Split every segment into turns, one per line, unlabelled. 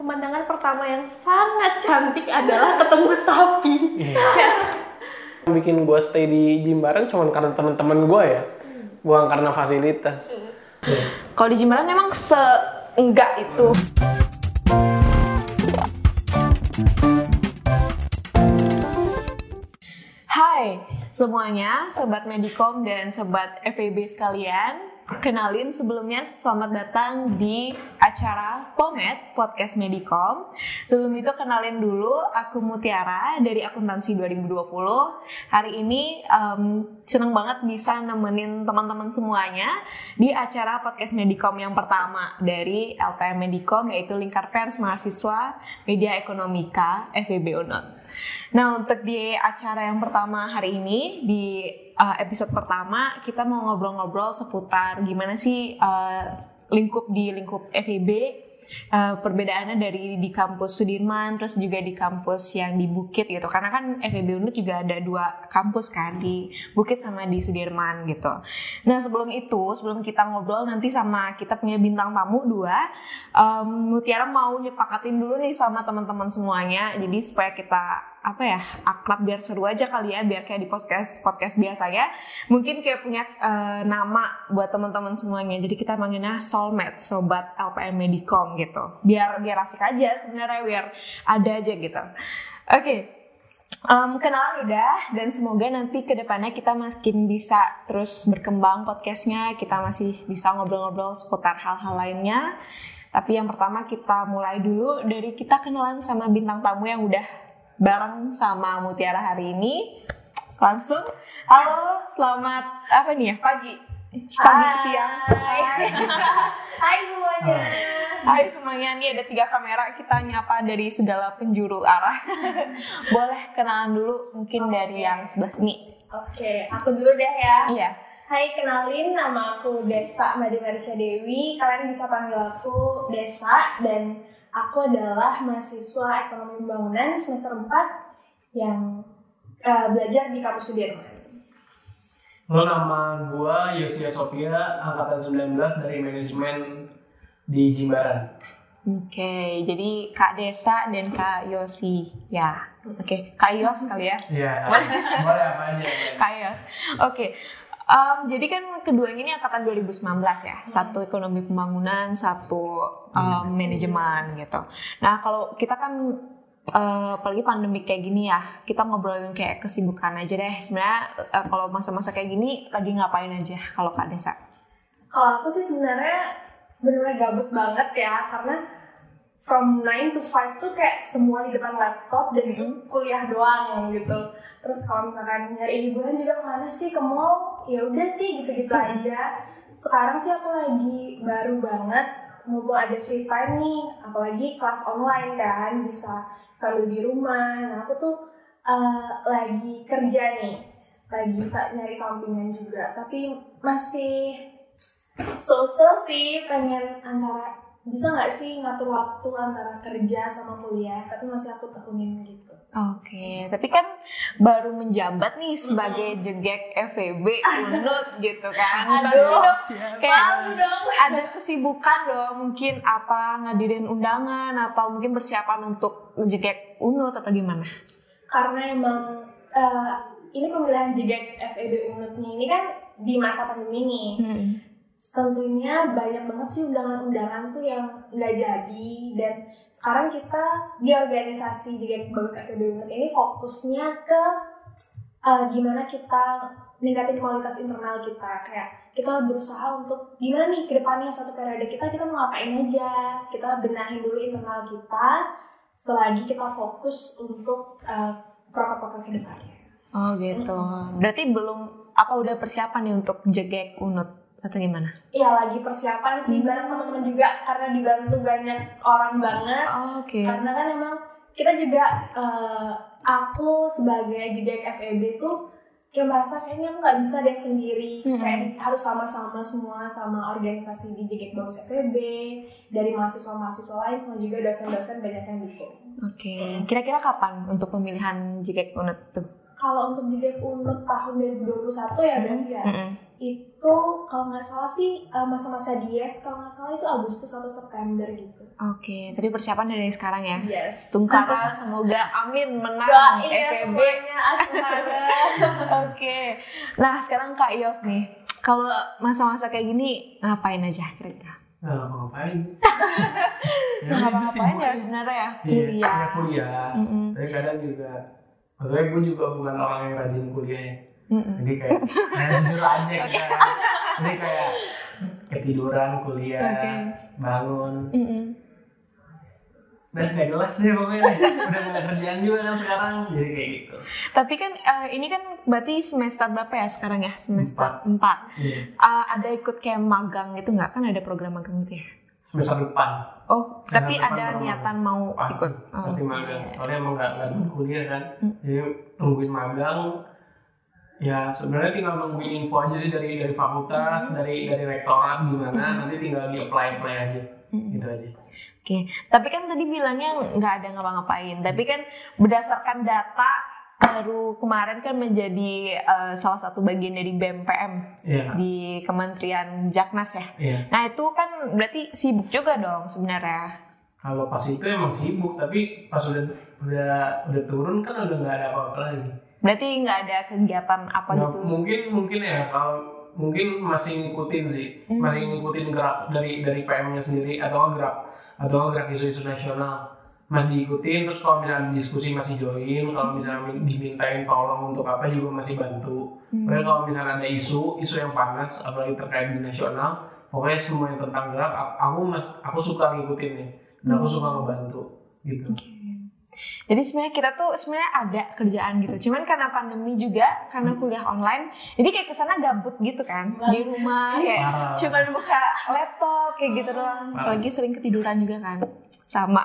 pemandangan pertama yang sangat cantik adalah ketemu sapi.
Yang bikin gue stay di Jimbaran cuma karena teman-teman gue ya, bukan karena fasilitas.
Kalau di Jimbaran memang seenggak itu. Hai semuanya, Sobat Medikom dan Sobat FEB sekalian. Kenalin sebelumnya selamat datang di acara Pomet Podcast Medikom. Sebelum itu kenalin dulu aku Mutiara dari Akuntansi 2020. Hari ini em, seneng banget bisa nemenin teman-teman semuanya di acara Podcast Medikom yang pertama dari LPM Medikom yaitu Lingkar Pers Mahasiswa Media Ekonomika FEB UNOD. Nah, untuk di acara yang pertama hari ini di uh, episode pertama kita mau ngobrol-ngobrol seputar gimana sih uh, lingkup di lingkup FEB uh, perbedaannya dari di kampus Sudirman terus juga di kampus yang di Bukit gitu karena kan FEB Unut juga ada dua kampus kan di Bukit sama di Sudirman gitu. Nah sebelum itu sebelum kita ngobrol nanti sama kita punya bintang tamu dua, um, Mutiara mau nyepakatin dulu nih sama teman-teman semuanya jadi supaya kita apa ya akrab biar seru aja kali ya biar kayak di podcast podcast biasa ya mungkin kayak punya eh, nama buat teman-teman semuanya. Jadi kita manggilnya soulmate sobat LPM Medicom gitu. Biar biar asik aja sebenarnya biar ada aja gitu. Oke Em, kenalan udah dan semoga nanti ke depannya kita makin bisa terus berkembang podcastnya. Kita masih bisa ngobrol-ngobrol seputar hal-hal lainnya. Tapi yang pertama kita mulai dulu dari kita kenalan sama bintang tamu yang udah bareng sama Mutiara hari ini langsung halo selamat apa nih ya pagi pagi
Hai.
siang
Hai semuanya.
Hai semuanya, nih ada tiga kamera kita nyapa dari segala penjuru arah. Boleh kenalan dulu mungkin dari yang sebelah sini.
Oke, aku dulu deh ya.
Iya.
Hai, kenalin nama aku Desa Madi Marisha Dewi. Kalian bisa panggil aku Desa dan aku adalah mahasiswa Ekonomi Pembangunan semester 4 yang eh, belajar di kampus Sudirman.
Lo nama gue Yosia Sofia, angkatan 19 dari manajemen di Jimbaran.
Oke, jadi Kak Desa dan Kak Yosi. Ya, oke. Kak Yos kali ya.
Iya, boleh apa aja.
Kak Yos. Oke. Em, jadi kan keduanya ini angkatan 2019 ya. Satu ekonomi pembangunan, satu em, manajemen gitu. Nah, kalau kita kan eh, apalagi pandemi kayak gini ya, kita ngobrolin kayak kesibukan aja deh. Sebenarnya eh, kalau masa-masa kayak gini lagi ngapain aja kalau Kak Desa?
Kalau aku sih sebenarnya benar-benar gabut banget ya karena from 9 to 5 tuh kayak semua di depan laptop dan itu kuliah doang gitu. Terus kalau misalkan nyari hiburan juga ke mana sih ke mall? Ya udah sih gitu-gitu aja. Sekarang sih aku lagi baru banget mumpung ada free time nih, apalagi kelas online kan bisa sambil di rumah. Nah aku tuh eh, lagi kerja nih, lagi bisa nyari sampingan juga, tapi masih so-so sih pengen antara bisa nggak sih ngatur waktu antara kerja sama kuliah tapi masih aku tekunin gitu
Oke, tapi kan baru menjabat nih sebagai jegek FEB Unut gitu kan.
Aduh,
dong kayak
dong.
ada kesibukan dong, mungkin apa ngadirin undangan atau mungkin persiapan untuk jegek Unut atau gimana?
karena emang eh, ini pemilihan jegek FEB unutnya ini kan di masa pandemi nih
Hmm.
Tentunya banyak banget sih undangan-undangan tuh yang nggak jadi. Dan sekarang kita di organisasi jegek bagus FEB ini fokusnya ke eh, gimana kita ningkatin kualitas internal kita. Kayak kita berusaha untuk gimana nih ke depannya satu periode kita kita mau ngapain aja? Kita benahin dulu internal kita selagi kita fokus untuk uh, proker-proker ke depannya.
Oh gitu. Berarti belum apa udah persiapan nih untuk jegek Unut atau gimana?
Iya lagi persiapan sih bareng teman-teman juga karena dibantu banyak orang banget
Oh, Oke.
karena kan emang kita juga eh, aku sebagai jejak FEB tuh kayak merasa kayaknya aku nggak bisa deh sendiri
Mm-mm.
kayak harus sama-sama semua sama organisasi di JGK Bagus FEB dari mahasiswa-mahasiswa lain sama juga dosen-dosen banyak yang dukung
Oke. Kira-kira kapan untuk pemilihan jegek Unut tuh?
Kalau untuk di Dev Unut tahun 2021 ya berarti ya
Mm-mm.
itu kalau nggak salah sih uh, masa-masa dies kalau nggak salah itu Agustus atau September gitu
Oke, tapi persiapan dari sekarang ya.
yes
Tungkara semoga amin menang
doain ya
FEB. Oke. Nah, sekarang Kak Ios nih. Kalau masa-masa kayak gini ngapain aja kira-kira?
Nah, mau ngapain?
Ngapa-ngapain
sibuk
ya sebenarnya ya,
Iya,
kuliah.
ya kuliah.
Mm-mm.
Tapi kadang juga, maksudnya gue juga bukan orang yang rajin kuliah ya. Jadi kayak, nah, jujur aja kan. Jadi kayak ketiduran kuliah,
Oke.
bangun. Udah gak jelas sih pokoknya. Udah gak ada kerjaan juga kan sekarang. Jadi kayak gitu.
Tapi kan eh, ini kan berarti semester berapa ya sekarang ya? Semester 4.
Iya.
ada ikut kayak magang gitu nggak? Kan ada program magang gitu ya?
Semester depan.
Oh,
Semester
tapi
depan
ada niatan mau
Pasti,
ikut. Oh,
pasti magang. Soalnya emang gak, gak dulu kuliah kan.
Hmm.
Jadi nungguin magang. Ya sebenarnya tinggal nungguin info aja sih dari dari fakultas,
Hmm.
dari dari rektorat gimana. Nanti tinggal di apply apply aja.
Hmm.
Gitu aja.
Oke, tapi kan tadi bilangnya nggak ada ngapa-ngapain. Tapi kan berdasarkan data baru kemarin kan menjadi eh, salah satu bagian dari BMPM
Iya.
di Kementerian Jaknas ya.
Iya.
Nah itu kan berarti sibuk juga dong sebenarnya.
Kalau pas itu emang sibuk, tapi pas udah udah udah turun kan udah nggak ada apa-apa lagi.
Berarti nggak ada kegiatan apa
Nggak-
gitu.
Mungkin mungkin ya kalau mungkin masih ngikutin sih,
Hmm.
masih ngikutin gerak dari dari PM-nya sendiri atau gerak atau gerak isu-isu nasional masih diikutin terus kalau misalnya diskusi masih join kalau misalnya dimintain tolong untuk apa juga masih bantu.
Hmm.
Pokoknya kalau misalnya ada isu isu yang panas apalagi terkait di nasional pokoknya semua yang tentang gerak aku mas aku suka ngikutin nih dan aku suka ngebantu gitu
Jadi sebenarnya kita tuh sebenarnya ada kerjaan gitu. Cuman karena pandemi juga, karena kuliah online, jadi kayak ke sana gabut gitu kan di rumah kayak cuman buka laptop kayak gitu doang. Apalagi sering ketiduran juga kan. Sama.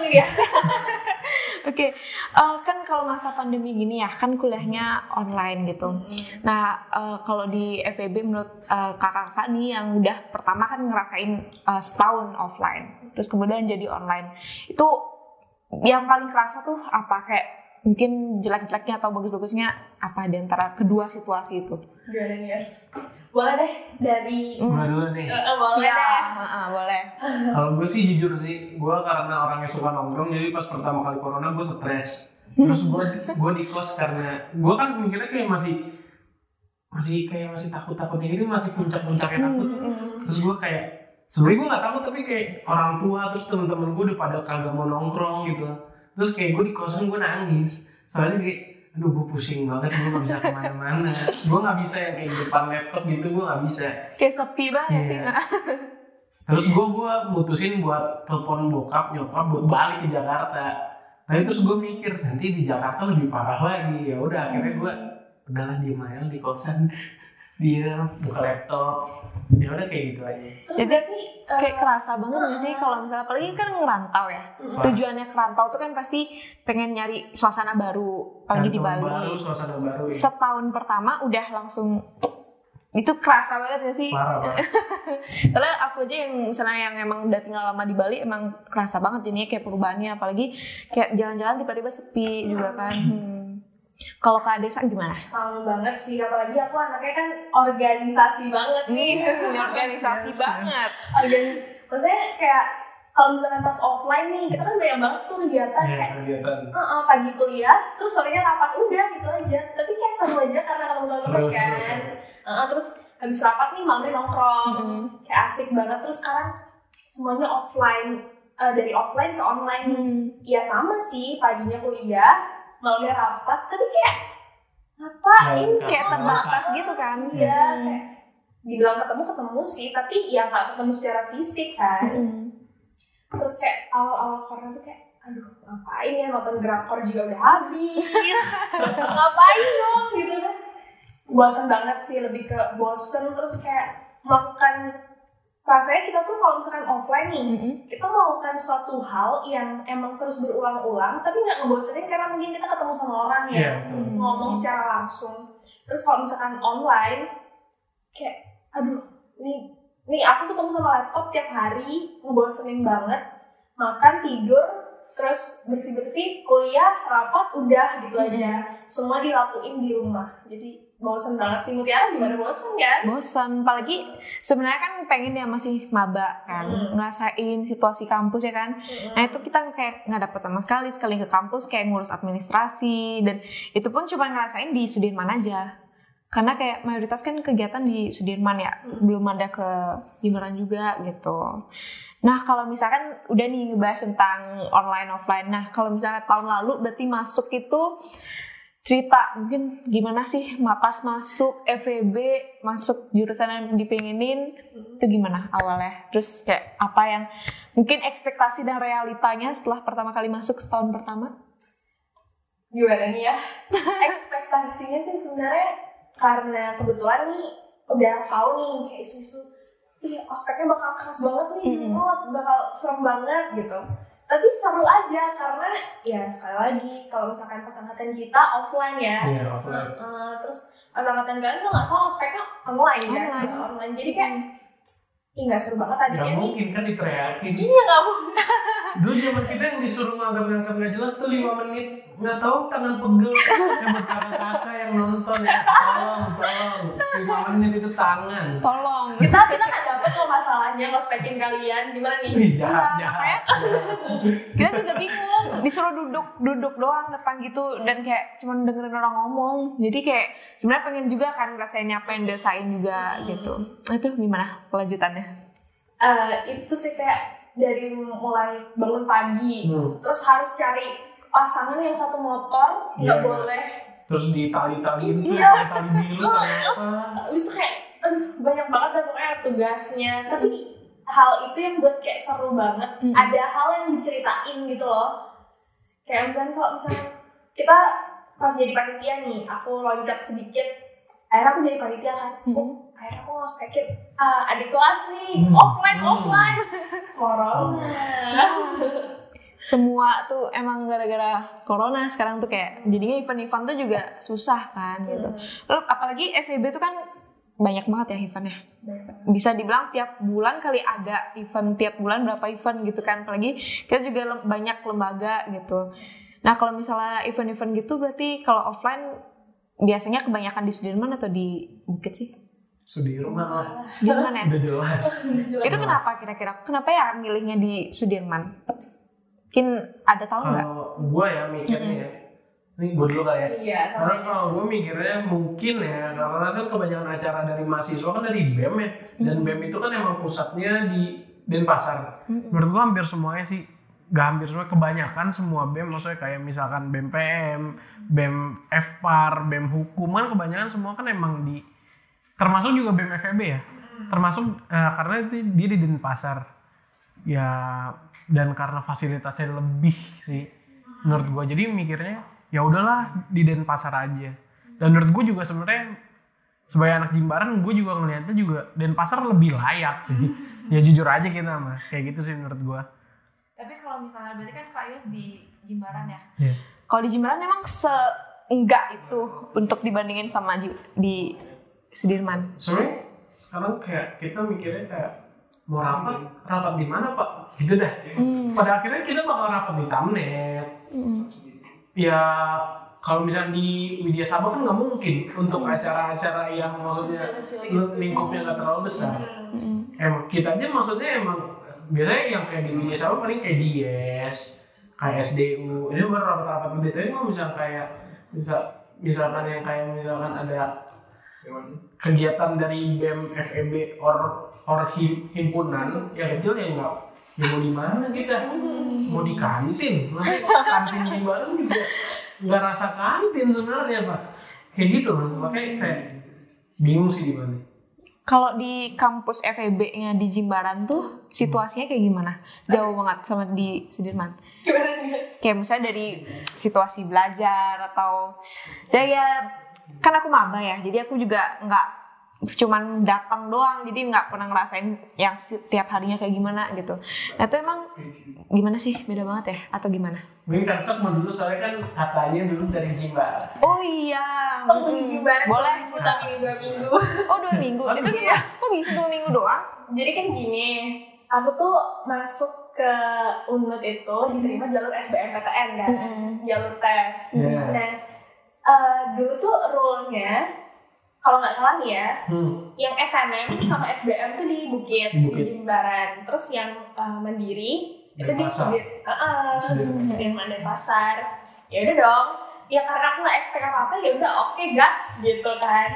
Nih ya
Oke, eh, kan kalau masa pandemi gini ya, kan kuliahnya online gitu. Nah, eh, kalau di FEB menurut eh, kakak-kakak nih yang udah pertama kan ngerasain eh, setahun offline, terus kemudian jadi online, itu yang paling kerasa tuh apa kayak mungkin jelek-jeleknya atau bagus-bagusnya apa di antara kedua situasi itu?
gimana nih yes boleh deh dari
Mulai dulu nih
Eh, eh, boleh
Iya,
deh
heeh, boleh.
Kalau gue sih jujur sih, gue karena orangnya suka nongkrong, jadi pas pertama kali corona gue stres. Terus gue gue di kos karena gue kan mikirnya kayak masih masih kayak masih takut takutnya ini masih puncak-puncaknya takut. Terus gue kayak sebenarnya gue nggak takut tapi kayak orang tua terus temen-temen gue udah pada kagak mau nongkrong gitu. Terus kayak gue di kosan gue nangis. Soalnya kayak aduh gue pusing banget gue gak bisa ke mana-mana gue nggak bisa yang kayak di depan laptop gitu gue nggak bisa
Kayak sepi banget sih.
Iya. Terus gue gue mutusin buat telepon bokap nyokap buat balik ke Jakarta. Tapi terus gue mikir nanti di Jakarta lebih parah lagi. Ya udah akhirnya gue udahlah diem aja di kosan dia buka laptop. Ya udah kayak gitu aja.
Jadi,
eh,
Kayak kerasa banget gak sih kalau misalnya apalagi kan ngerantau ya. Tujuannya ke rantau tuh kan pasti pengen nyari suasana baru, apalagi di Bali.
Baru suasana baru ya.
Setahun pertama udah langsung itu kerasa banget gak sih?
Parah.
Soalnya aku aja yang misalnya yang emang udah tinggal lama di Bali emang kerasa banget jadinya kayak perubahannya apalagi kayak jalan-jalan tiba-tiba sepi juga kan. Hmm. Kalau Kak Desa gimana?
sama banget sih apalagi aku anaknya kan organisasi banget nih
Ini organisasi banget.
organ maksudnya kayak kalau misalnya pas offline nih kita kan banyak banget tuh kegiatan
Ya
kayak
kegiatan.
Heeh, pagi kuliah, terus sorenya rapat udah gitu aja. Tapi kayak seru aja karena ketemu
Seru,
teman-teman kan.
seru, seru.
Heeh, terus habis rapat nih malamnya nongkrong,
Mm-mm.
kayak asik banget. Terus sekarang semuanya offline, eh, dari offline ke online nih.
Hmm.
Ya sama sih, paginya kuliah, malamnya rapat. Tapi kayak ngapain?
Ya,
Kayak terbatas gitu kan.
Iya,
Hmm.
kayak dibilang ketemu ketemu sih, tapi ya nggak ketemu secara fisik kan
Hmm.
terus kayak awal-awal corona tuh kayak aduh ngapain ya nonton drakor juga udah habis ngapain dong gitu kan bosan banget sih lebih ke bosen terus kayak melakukan rasanya kita tuh kalau misalkan offline nih
Mm-mm.
kita melakukan suatu hal yang emang terus berulang-ulang tapi nggak ngebosenin karena mungkin kita ketemu sama orang ya
Iya betul.
ngomong secara langsung terus kalau misalkan online kayak aduh nih nih aku ketemu sama laptop tiap hari ngebosenin banget makan tidur terus bersih bersih kuliah rapat udah gitu
Hmm.
aja semua dilakuin di rumah jadi bosen banget sih Mutiara gimana? Bosen kan?
Bosan apalagi sebenarnya kan pengen ya masih maba kan
Mm.
ngerasain situasi kampus ya kan. Nah itu kita kayak nggak dapet sama sekali sekali ke kampus kayak ngurus administrasi dan itu pun cuma ngerasain di Sudirman aja. Karena kayak mayoritas kan kegiatan di Sudirman ya
Mm.
belum ada ke Jimbaran juga gitu. Nah kalau misalkan udah nih ngebahas tentang online offline nah kalau misalnya tahun lalu berarti masuk itu cerita mungkin gimana sih ma- pas masuk FEB masuk jurusan yang dipengenin itu gimana awalnya? Terus kayak apa yang mungkin ekspektasi dan realitanya setelah pertama kali masuk setahun pertama?
Gimana nih ya? Ekspektasinya sih sebenarnya karena kebetulan nih udah tahu nih kayak isu-isu ih ospeknya bakal keras banget nih
Mm-mm.
oh, bakal serem banget gitu tapi seru aja karena ya sekali lagi kalau misalkan pas-angkatan kita offline ya
Iya, offline.
Uh, terus pas-angkatan kalian kalau nggak salah ospeknya online kan
Online.
online jadi kayak ih nggak seru banget tadinya
Gak
nih
mungkin kan diteriakin.
iya nggak mungkin
Dulu zaman kita yang disuruh ngangkat-ngangkat nggak jelas tuh 5 menit. Nggak tahu tangan pegel. Yang buat kakak-kakak yang nonton ya. Tolong, tolong. 5 menit itu tangan.
tolong
kita kita nggak dapet tuh masalahnya ngospekin kalian gimana nih
Wih, jahat,
Iya,
jahat.
kita juga bingung disuruh duduk duduk doang depan gitu dan kayak cuman dengerin orang ngomong jadi kayak sebenarnya pengen juga kan ngerasain apa yang desain juga gitu nah, itu gimana kelanjutannya
Eh, itu sih kayak dari mulai bangun pagi
Hmm.
terus harus cari pasangan yang satu motor nggak
Iya.
boleh
Terus ditali-taliin tuh,
Iya.
kayak tali biru ternyata.
bisa kayak aduh, banyak banget dah pokoknya tugasnya tapi hal itu yang buat kayak seru banget
Mm.
ada hal yang diceritain gitu loh kayak misalnya kalau misalnya kita pas jadi panitia nih aku loncat sedikit akhirnya aku jadi panitia kan
Mm.
Akhirnya aku ngospekin ah, adik kelas nih
Hmm.
offline
Hmm.
offline. Corona.
Semua tuh emang gara-gara corona sekarang tuh kayak jadinya event-event tuh juga susah kan gitu. Lalu apalagi FEB tuh kan banyak banget ya eventnya. Bisa dibilang tiap bulan kali ada event tiap bulan berapa event gitu kan. Apalagi kita juga lem- banyak lembaga gitu. Nah kalau misalnya event-event gitu berarti kalau offline biasanya kebanyakan di Sudirman atau di Bukit sih
Sudirman. Lah.
Sudirman ya?
Udah jelas.
itu kenapa kira-kira? Kenapa ya milihnya di Sudirman? Mungkin ada tahu nggak?
Kalau gue ya mikirnya ya. Ini gue dulu kali ya.
iya
Karena
sama
kalau gue mikirnya mungkin ya, karena kan kebanyakan acara dari mahasiswa kan dari BEM ya, dan BEM itu kan emang pusatnya di Denpasar. Menurut gue hampir semuanya sih, gak hampir semua, kebanyakan semua BEM, maksudnya kayak misalkan BEM PM, BEM FPAR, BEM Hukum kan kebanyakan semua kan emang di, termasuk juga BEM FEB ya, termasuk eh, karena itu dia di Denpasar, ya dan karena fasilitasnya lebih sih menurut gue jadi mikirnya ya udahlah di Denpasar aja. Dan menurut gue juga sebenarnya sebagai anak Jimbaran gue juga ngelihatnya juga Denpasar lebih layak sih. Ya jujur aja kita mah. Kayak gitu sih menurut gue
Tapi kalau misalnya berarti kan Kak Yus di Jimbaran ya.
kalau di Jimbaran memang seenggak itu untuk dibandingin sama di Sudirman.
Sebenarnya sekarang kayak kita mikirnya kayak mau rapat rapat di mana pak? Gitu dah pada akhirnya kita bakal rapat di Tamnet. Ya kalau misalnya di Widya Sabah kan nggak mungkin untuk acara-acara yang maksudnya lingkupnya nggak terlalu besar. Emang kita aja maksudnya emang biasanya yang kayak di Widya Sabah paling kayak Dies kayak SDU ini baru rapat-rapat gede. Tapi kalau misalnya kayak misal misalkan yang kayak misalkan ada kegiatan dari BEM FEB or or him- himpunan yang kecil ya nggak ya mau di mana kita? Mau di kantin. Maksudnya kantin di Bandung juga. Nggak rasa kantin sebenarnya pak. Kayak gitu makanya saya bingung sih di mana.
Kalau di kampus FEB-nya di Jimbaran tuh situasinya kayak gimana? Jauh banget sama di Sudirman.
gimana nih guys?
Kayak misalnya dari situasi belajar atau saya ya kan aku maba ya, jadi aku juga nggak cuman datang doang, jadi nggak pernah ngerasain yang setiap harinya kayak gimana gitu. Nah itu emang gimana sih beda banget ya atau gimana?
mungkin kan mau dulu soalnya kan katanya dulu dari Jimbaran
Oh iya,
penghuni
mm,
Jimbaran
boleh.
utang ini dua minggu
Oh dua minggu, itu gimana? Kok bisa dua minggu doang?
jadi kan gini aku tuh masuk ke UNUD itu diterima jalur SBMPTN kan,
Mm-mm.
jalur tes.
Iya.
Nah, eh, dulu tuh rule-nya kalau nggak salah nih ya,
Hmm.
yang SNM sama SBM tuh di Bukit,
Di Bukit.
di Jimbaran. Terus yang eh, Mandiri itu di
Denpasar.
Sudir, uh,
Sudirman.
Sudirman dan Pasar. Ya udah dong. Ya karena aku nggak expect apa apa ya udah oke gas gitu kan.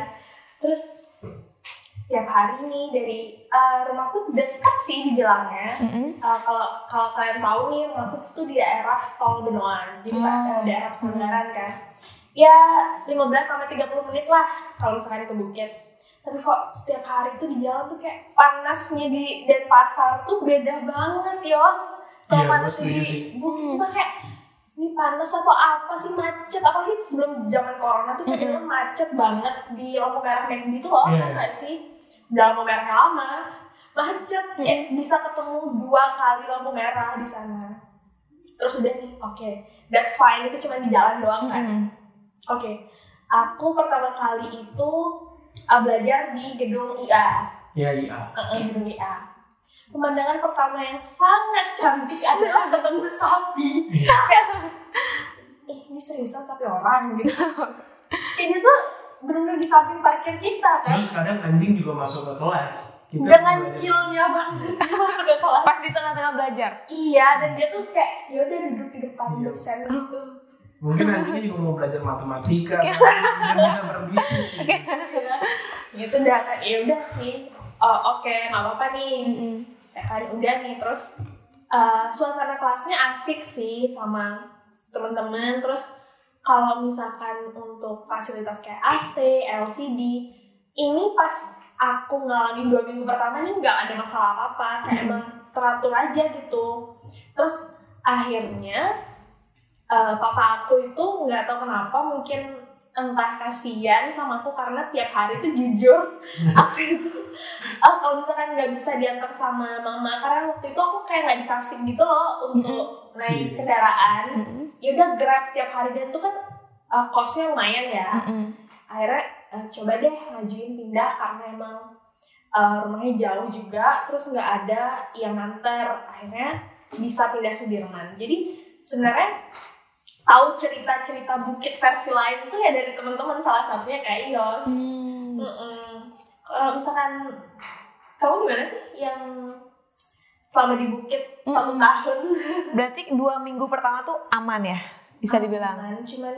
Terus tiap hari nih dari eh, rumahku dekat sih dibilangnya.
Mm-mm.
Uh, kalau kalau kalian tahu nih rumahku tuh di daerah Tol Benoan, jadi
Oh.
uh, daerah Pesanggaran kan. Ya 15 sampai 30 menit lah kalau misalkan ke Bukit. Tapi kok setiap hari tuh di jalan tuh kayak panasnya di Denpasar tuh beda banget, Yos. Sama panasnya
setuju
di
sih.
Bukit cuma kayak ini panas atau apa sih macet apalagi sebelum zaman corona tuh kayak
Mm-mm.
bener macet banget di lampu merah McD tuh loh
Iya.
tau nggak sih udah lampu merah lama macet kayak bisa ketemu dua kali lampu merah di sana terus udah nih oke that's fine itu cuma di jalan doang kan
Mm-mm.
Oke aku pertama kali itu uh, belajar di gedung IA
Ya iya.
uh, gedung IA pemandangan pertama yang sangat cantik adalah ketemu sapi
Iya.
kayak eh ini seriusan sapi orang gitu ini tuh benar-benar di samping parkir kita kan
Terus kadang anjing juga masuk ke kelas. Kita
dengan chillnya banget dia masuk ke kelas
Pas di tengah-tengah belajar.
iya dan dia tuh kayak ya udah duduk di depan
Iya.
dosen gitu
Mungkin anjingnya juga mau belajar matematika, biar bisa berbisnis.
ya gitu dah kan ya udah sih. Oh, oke nggak apa-apa nih.
Mm-mm.
ya kan udah nih. Terus uh, suasana kelasnya asik sih sama teman-teman. Terus kalau misalkan untuk fasilitas kayak AC, LCD ini pas aku ngalamin dua minggu pertama nih nggak ada masalah apa-apa. Kayak emang teratur aja gitu. Terus akhirnya uh, papa aku itu nggak tahu kenapa mungkin entah kasihan sama aku karena tiap hari tuh jujur. Aku itu ah, kalau misalkan nggak bisa diantar sama mama karena waktu itu aku kayak nggak dikasih gitu loh untuk naik
Sih.
kendaraan.
Mm-mm.
ya udah grab tiap hari dan itu kan uh, costnya lumayan ya.
Mm-mm.
akhirnya uh, coba deh ngajuin pindah karena emang uh, rumahnya jauh juga terus nggak ada yang nganter. Akhirnya bisa pindah Sudirman. Jadi sebenarnya tahu cerita-cerita bukit versi lain itu ya dari teman-teman salah satunya kayak Ios
Hmm.
Kalau misalkan kamu gimana sih yang selama di bukit satu
Mm-mm.
tahun
Berarti dua minggu pertama tuh aman ya? Bisa dibilang.
Aman, cuman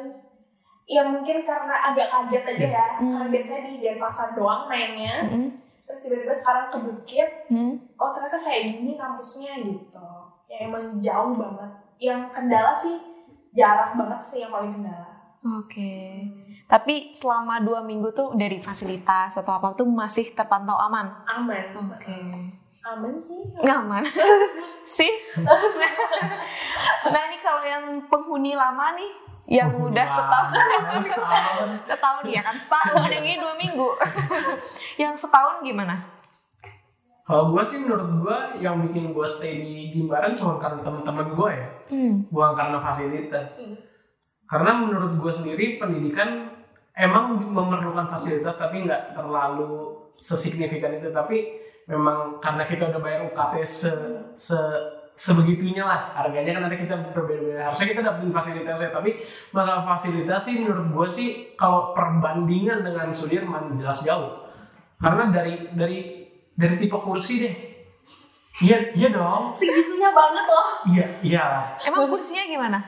ya mungkin karena agak kaget aja ya
Hmm.
karena biasanya di Denpasar doang mainnya
Mm-mm.
terus tiba-tiba sekarang ke Bukit
Hmm.
oh ternyata kayak gini kampusnya gitu ya emang jauh banget yang kendala sih jarak banget sih yang paling kendala
Oke. Tapi selama dua minggu tuh dari fasilitas atau apa tuh masih terpantau aman.
aman
Oke.
aman sih
Nyaman. sih. nah ini kalau yang penghuni lama nih, yang udah setahun,
setahun.
setahun ya kan setahun yang ini dua minggu. yang setahun gimana?
Kalau gue sih menurut gue yang bikin gue stay di Jimbaran cuma karena teman-teman gue ya,
Hmm.
bukan karena fasilitas.
Hmm.
Karena menurut gue sendiri pendidikan emang memerlukan fasilitas tapi nggak terlalu sesignifikan itu. Tapi memang karena kita udah bayar UKT se, se sebegitunya lah harganya kan ada kita berbeda-beda harusnya kita dapetin fasilitasnya tapi masalah fasilitas sih menurut gue sih kalau perbandingan dengan Sudirman jelas jauh karena dari dari dari tipe kursi deh. Iya iya dong.
Segitunya banget loh.
Iya iya.
Emang kursinya gimana?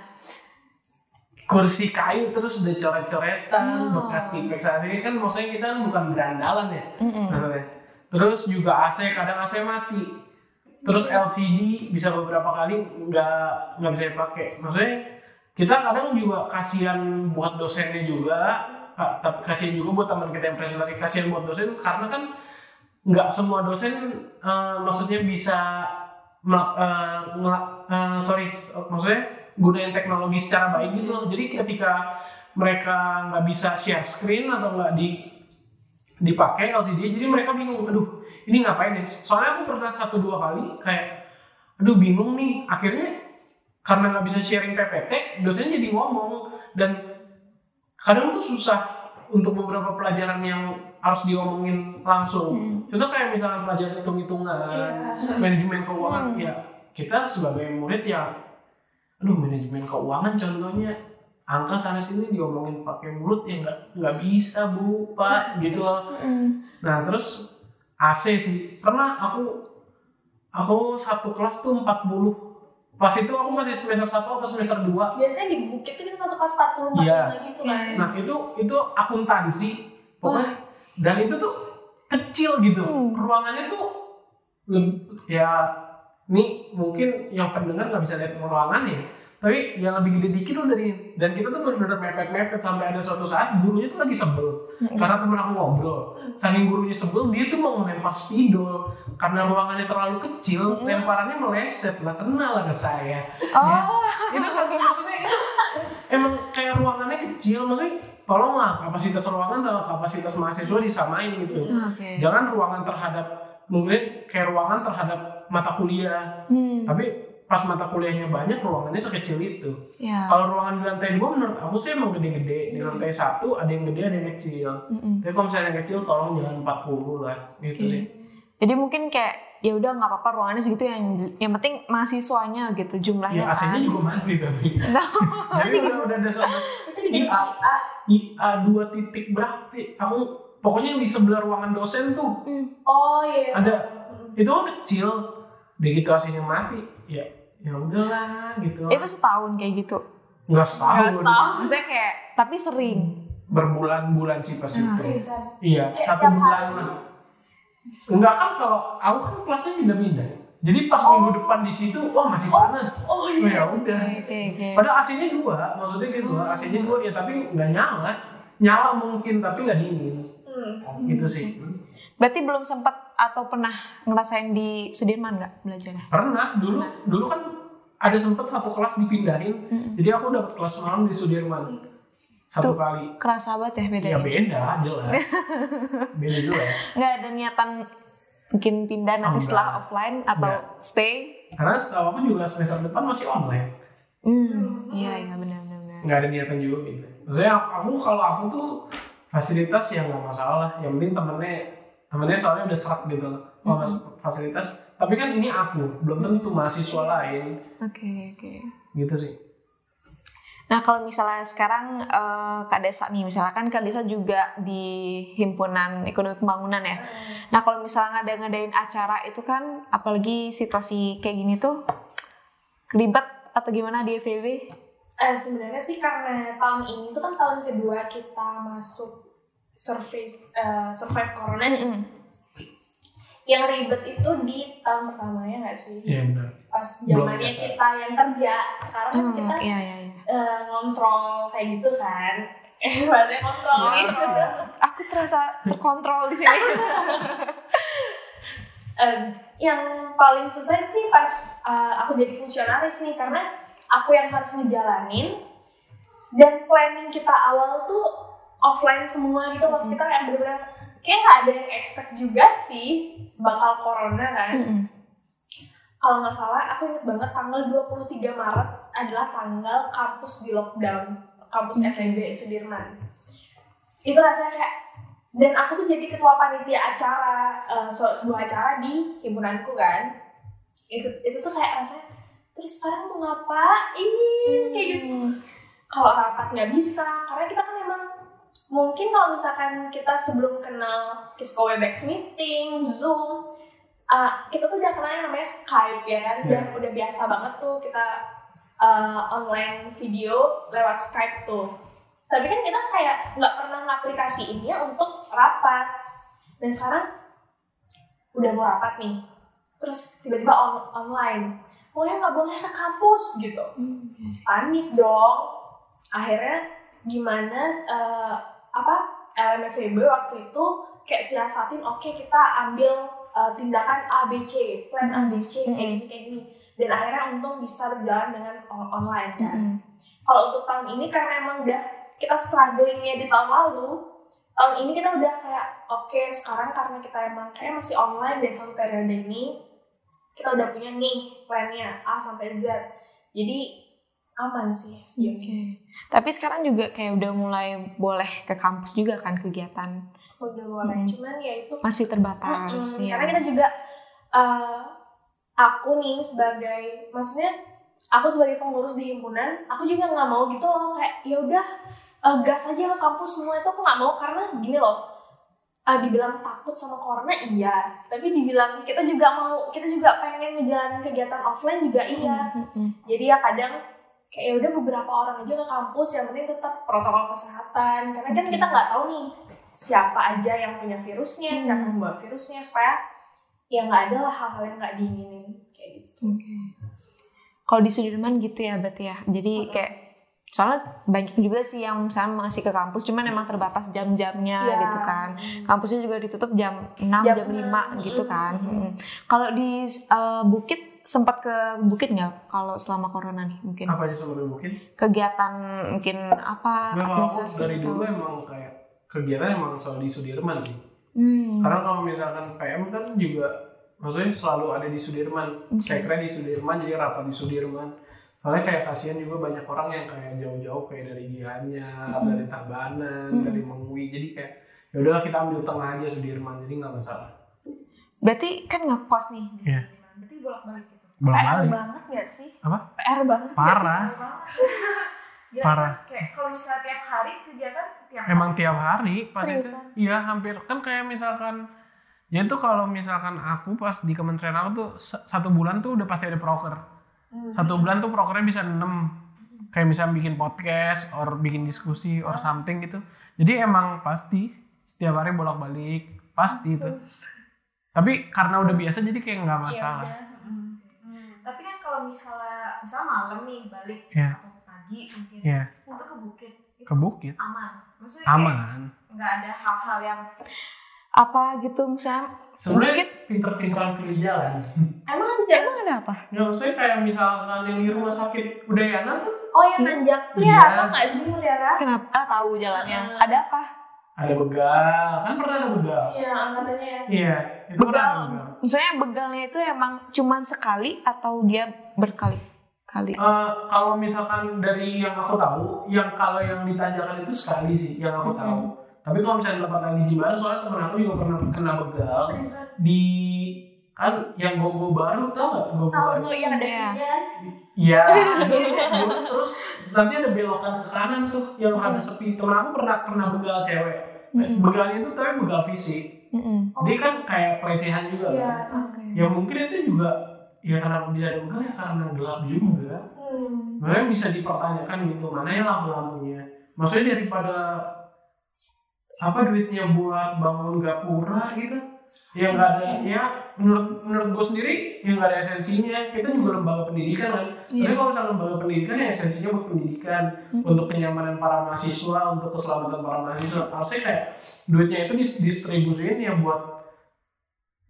kursi kayu terus udah coret-coretan
Oh.
bekas dipeksasi kan maksudnya kita kan bukan berandalan ya
Mm-mm.
maksudnya. Terus juga AC kadang AC mati. Terus LCD bisa beberapa kali nggak nggak bisa dipakai. Maksudnya kita kadang juga kasihan buat dosennya juga tapi kasihan juga buat teman kita yang presentasi. Kasihan buat dosen karena kan nggak semua dosen eh, maksudnya bisa ngelak- eh, sorry maksudnya gunain teknologi secara baik gitu. Loh jadi ketika mereka nggak bisa share screen atau nggak di dipakai LCD jadi mereka bingung aduh ini ngapain ya? Soalnya aku pernah satu dua kali kayak aduh bingung nih. Akhirnya karena nggak bisa sharing PPT dosennya jadi ngomong. Dan kadang tuh susah untuk beberapa pelajaran yang harus diomongin langsung. Contoh kayak misalnya pelajaran hitung-hitungan
Iya.
manajemen keuangan
Hmm.
ya kita sebagai murid ya aduh manajemen keuangan contohnya angka sana sini diomongin pakai mulut ya nggak nggak bisa bu pak gitu loh. Nah terus AC sih pernah aku aku satu kelas tuh 40 pas itu aku masih semester 1 atau semester 2
biasanya di bukit itu kan satu kelas 40
Iya.
45 gitu kan.
Nah itu itu akuntansi. Pokoknya dan itu tuh kecil gitu.
Hmm.
ruangannya tuh ya ini mungkin yang pendengar nggak bisa lihat ruangannya tapi yang lebih gede dikit tuh dari dan kita tuh benar-benar mepet-mepet sampai ada suatu saat gurunya tuh lagi sebel. Karena temen aku ngobrol. Saking gurunya sebel dia tuh mau ngelempar spidol. Karena ruangannya terlalu kecil lemparannya meleset. Lah kena lah ke saya.
Oh.
itu saking maksudnya itu emang kayak ruangannya kecil. Maksudnya tolonglah kapasitas ruangan sama kapasitas mahasiswa disamain gitu
Oke.
jangan ruangan terhadap mungkin kayak ruangan terhadap mata kuliah
Hmm.
tapi pas mata kuliahnya banyak ruangannya sekecil itu
Ya.
kalau ruangan di lantai dua menurut aku sih emang gede-gede di lantai satu ada yang gede ada yang kecil
Mm-mm.
tapi kalau misalnya yang kecil tolong jangan 40 lah gitu
Oke.
sih
Jadi mungkin kayak ya udah nggak apa-apa ruangannya segitu yang yang penting mahasiswanya gitu jumlahnya
ya AC-nya
kan.
juga mati tapi.
Nah,
jadi udah udah ada sama.
IA
IA dua titik berapa aku pokoknya yang di sebelah ruangan dosen tuh
oh iya.
ada. Itu kan kecil. Begitu AC-nya mati. Ya ya udahlah gitu.
Itu setahun kayak gitu.
nggak setahun
Maksudnya kayak tapi sering.
berbulan-bulan sih pas itu.
seriusan?
Iya satu bulan lah enggak kan kalau aku kan kelasnya pindah-pindah. Jadi pas
Oh.
minggu depan di situ wah masih panas.
Oh
oh,
iya.
Ya udah.
Oke oke.
padahal AC-nya dua maksudnya gitu. AC-nya dua ya tapi nggak nyala. Nyala mungkin tapi nggak dingin.
Hmm.
gitu sih.
Berarti belum sempat atau pernah ngerasain di Sudirman nggak belajarnya?
Pernah. Dulu dulu kan ada sempet satu kelas dipindahin. Jadi aku dapat kelas malam di Sudirman. Satu
Tuh.
kali.
Kerasa banget ya
Ya
bedanya.
beda jelas. beda jelas.
Nggak ada niatan mungkin pindah nanti
Oh,
setelah
enggak.
offline atau stay.
Karena setahu aku juga semester depan masih online.
Hmm, iya iya benar benar.
Nggak ada niatan juga gitu. Maksudnya aku, aku kalau aku tuh fasilitas ya nggak masalah. Yang penting temennya temennya soalnya udah serak gitu loh. Oh, mas, fasilitas. Tapi kan ini aku, belum tentu mahasiswa lain.
Oke oke.
Gitu sih.
Nah kalau misalnya sekarang eh, Kak Desa nih, misalkan Kak Desa juga di himpunan ekonomi pembangunan ya. Nah kalau misalnya ada ngadain acara itu kan, apalagi situasi kayak gini tuh ribet atau gimana di FEB?
Eh, sebenarnya sih karena tahun ini tuh kan tahun kedua kita masuk service eh, survive corona
Mm-mm.
Yang ribet itu di tahun pertamanya nggak sih
Iya benar.
pas zamannya kita yang kerja sekarang kan
Oh,
kita
iya iya iya.
eh, ngontrol kayak gitu kan eh bahasanya kontrol
Siap,
gitu
siap.
Aku terasa terkontrol di sini.
Eh, yang paling susah sih pas eh, aku jadi fungsionaris nih karena aku yang harus ngejalanin dan planning kita awal tuh offline semua gitu loh kita kayak bener-bener kayak nggak ada yang expect juga sih bakal corona kan
Mm-mm.
kalau nggak salah aku inget banget tanggal 23 Maret adalah tanggal kampus di lockdown kampus
Hmm.
FEB Sudirman itu rasanya kayak dan aku tuh jadi ketua panitia acara su- sebuah acara di himpunanku kan itu itu tuh kayak rasanya terus sekarang mau ngapain kayak gitu
Hmm.
kalau rapat nggak bisa karena kita kan mungkin kalau misalkan kita sebelum kenal Kisco Webex meeting, Zoom, uh, kita tuh udah kenal yang namanya Skype ya kan, udah udah biasa banget tuh kita uh, online video lewat Skype tuh. Tapi kan kita kayak nggak pernah ngaplikasiinnya untuk rapat. Dan sekarang udah mau rapat nih, terus tiba-tiba on- online, pokoknya nggak boleh ke kampus gitu. Panik dong. Akhirnya gimana eh, apa LMFB waktu itu kayak siasatin oke kita ambil eh, tindakan ABC plan ABC kayak
Mm-mm.
gini kayak gini dan akhirnya untung bisa berjalan dengan on- online kan
Mm-mm.
kalau untuk tahun ini karena emang udah kita strugglingnya di tahun lalu tahun ini kita udah kayak oke sekarang karena kita emang kayak masih online deh sampai periode ini kita udah punya nih plannya A sampai Z jadi aman sih sejauh ini
Oke. Tapi sekarang juga kayak udah mulai boleh ke kampus juga kan kegiatan.
udah mulai
Hmm.
cuman ya itu
Masih terbatas
Mm-mm,
ya.
karena kita juga uh, aku nih sebagai maksudnya aku sebagai pengurus di himpunan aku juga nggak mau gitu loh kayak ya udah eh, gas aja ke kampus semua itu aku nggak mau karena gini loh eh, dibilang takut sama corona iya tapi dibilang kita juga mau kita juga pengen ngejalanin kegiatan offline juga iya jadi ya kadang kayak ya udah beberapa orang aja ke kampus yang penting tetap protokol kesehatan karena kan kita nggak tahu nih siapa aja yang punya virusnya
Hmm.
siapa yang membawa virusnya supaya ya nggak ada lah hal-hal yang nggak diinginin kayak gitu
Oke. Kalau di Sudirman gitu ya berarti ya. Jadi kayak soalnya banyak juga sih yang misalnya masih ke kampus cuman emang terbatas jam-jamnya
Iya.
gitu kan. Kampusnya juga ditutup jam 6,
Jam
jam, 5
enam.
gitu kan.
Mm.
Mm. Kalau di eh, Bukit sempat ke Bukit nggak kalau selama corona nih mungkin
apa aja sebenarnya mungkin
kegiatan mungkin apa
Nggak, kalau aku
administrasi
dari
atau-
dulu emang kayak kegiatan emang selalu di Sudirman sih
Hmm.
karena kalau misalkan PM kan juga maksudnya selalu ada di Sudirman
Oke.
saya kira di Sudirman jadi rapat di Sudirman soalnya kayak kasihan juga banyak orang yang kayak jauh-jauh kayak dari Gianyar dari Tabanan
Mm.
dari Mengwi jadi kayak ya udahlah kita ambil tengah aja Sudirman jadi nggak masalah
Berarti kan ngekos nih.
Iya.
Berarti bolak-balik gitu.
Belum
PR
balik
banget gak sih
Apa?
PR banget
parah.
Gila,
Parah.
kan Kayak kalau misalnya tiap hari kegiatan tiap
emang tiap hari pas itu
Seriusan?
iya hampir kan kayak misalkan ya itu kalau misalkan aku pas di kementerian aku tuh sa- satu bulan tuh udah pasti ada proker
Hmm.
satu bulan tuh prokernya bisa 6 kayak misalnya bikin podcast or bikin diskusi or something gitu jadi emang pasti setiap hari bolak balik pasti itu tapi karena udah biasa jadi kayak nggak
Iya,
masalah.
Hmm. Kalau misalnya misalnya malam nih balik
Iya.
atau pagi mungkin
Iya.
untuk ke bukit itu
ke bukit
aman. Maksudnya kayak
aman
nggak ada hal-hal yang
Apa gitu misalnya
sebenarnya pinter-pinteran pilih jalan
emang nanjak
emang ada apa?
ya maksudnya kayak misalkan yang di rumah sakit Udayana tuh
oh yang nanjak tuh ya
Iya.
apa nggak sih Mutiara
Kenapa? Ah, tahu jalannya.
Hmm.
Ada apa?
Ada begal kan pernah ada begal
iya angkatannya
iya itu pernah
Begal.
ada begal
Maksudnya begalnya itu emang cuman sekali atau dia berkali-kali?
Eh, kalau misalkan dari yang aku tahu, yang kalau yang ditanyakan itu sekali sih, yang aku tahu. Tapi kalau misalnya tempat lain di Jimbaran, soalnya temen aku juga pernah kena begal di kan yang gogo baru tau nggak gogo baru?
tuh yang ada
Iya.
sini
Iya. terus terus nanti ada belokan ke kanan tuh yang ada sepi. Temen aku pernah kena begal cewek.
Mm-mm.
Begalnya itu tapi begal fisik.
Mm-mm.
Dia kan kayak pelecehan juga
iya
kan.
Oke.
Ya mungkin itu juga ya karena bisa ada begal ya karena gelap juga.
hmm.
Makanya bisa dipertanyakan gitu, mana yang lamu-lamunya. Maksudnya daripada apa duitnya buat bangun gapura gitu, ya nggak ada, ya menurut menurut gue sendiri ya nggak ada esensinya. Kita juga lembaga pendidikan kan. Tapi
Iya.
kalau misalnya lembaga pendidikan ya esensinya buat pendidikan, untuk kenyamanan para mahasiswa, untuk keselamatan para mahasiswa. Harusnya kayak duitnya itu dis- distribusiin ya buat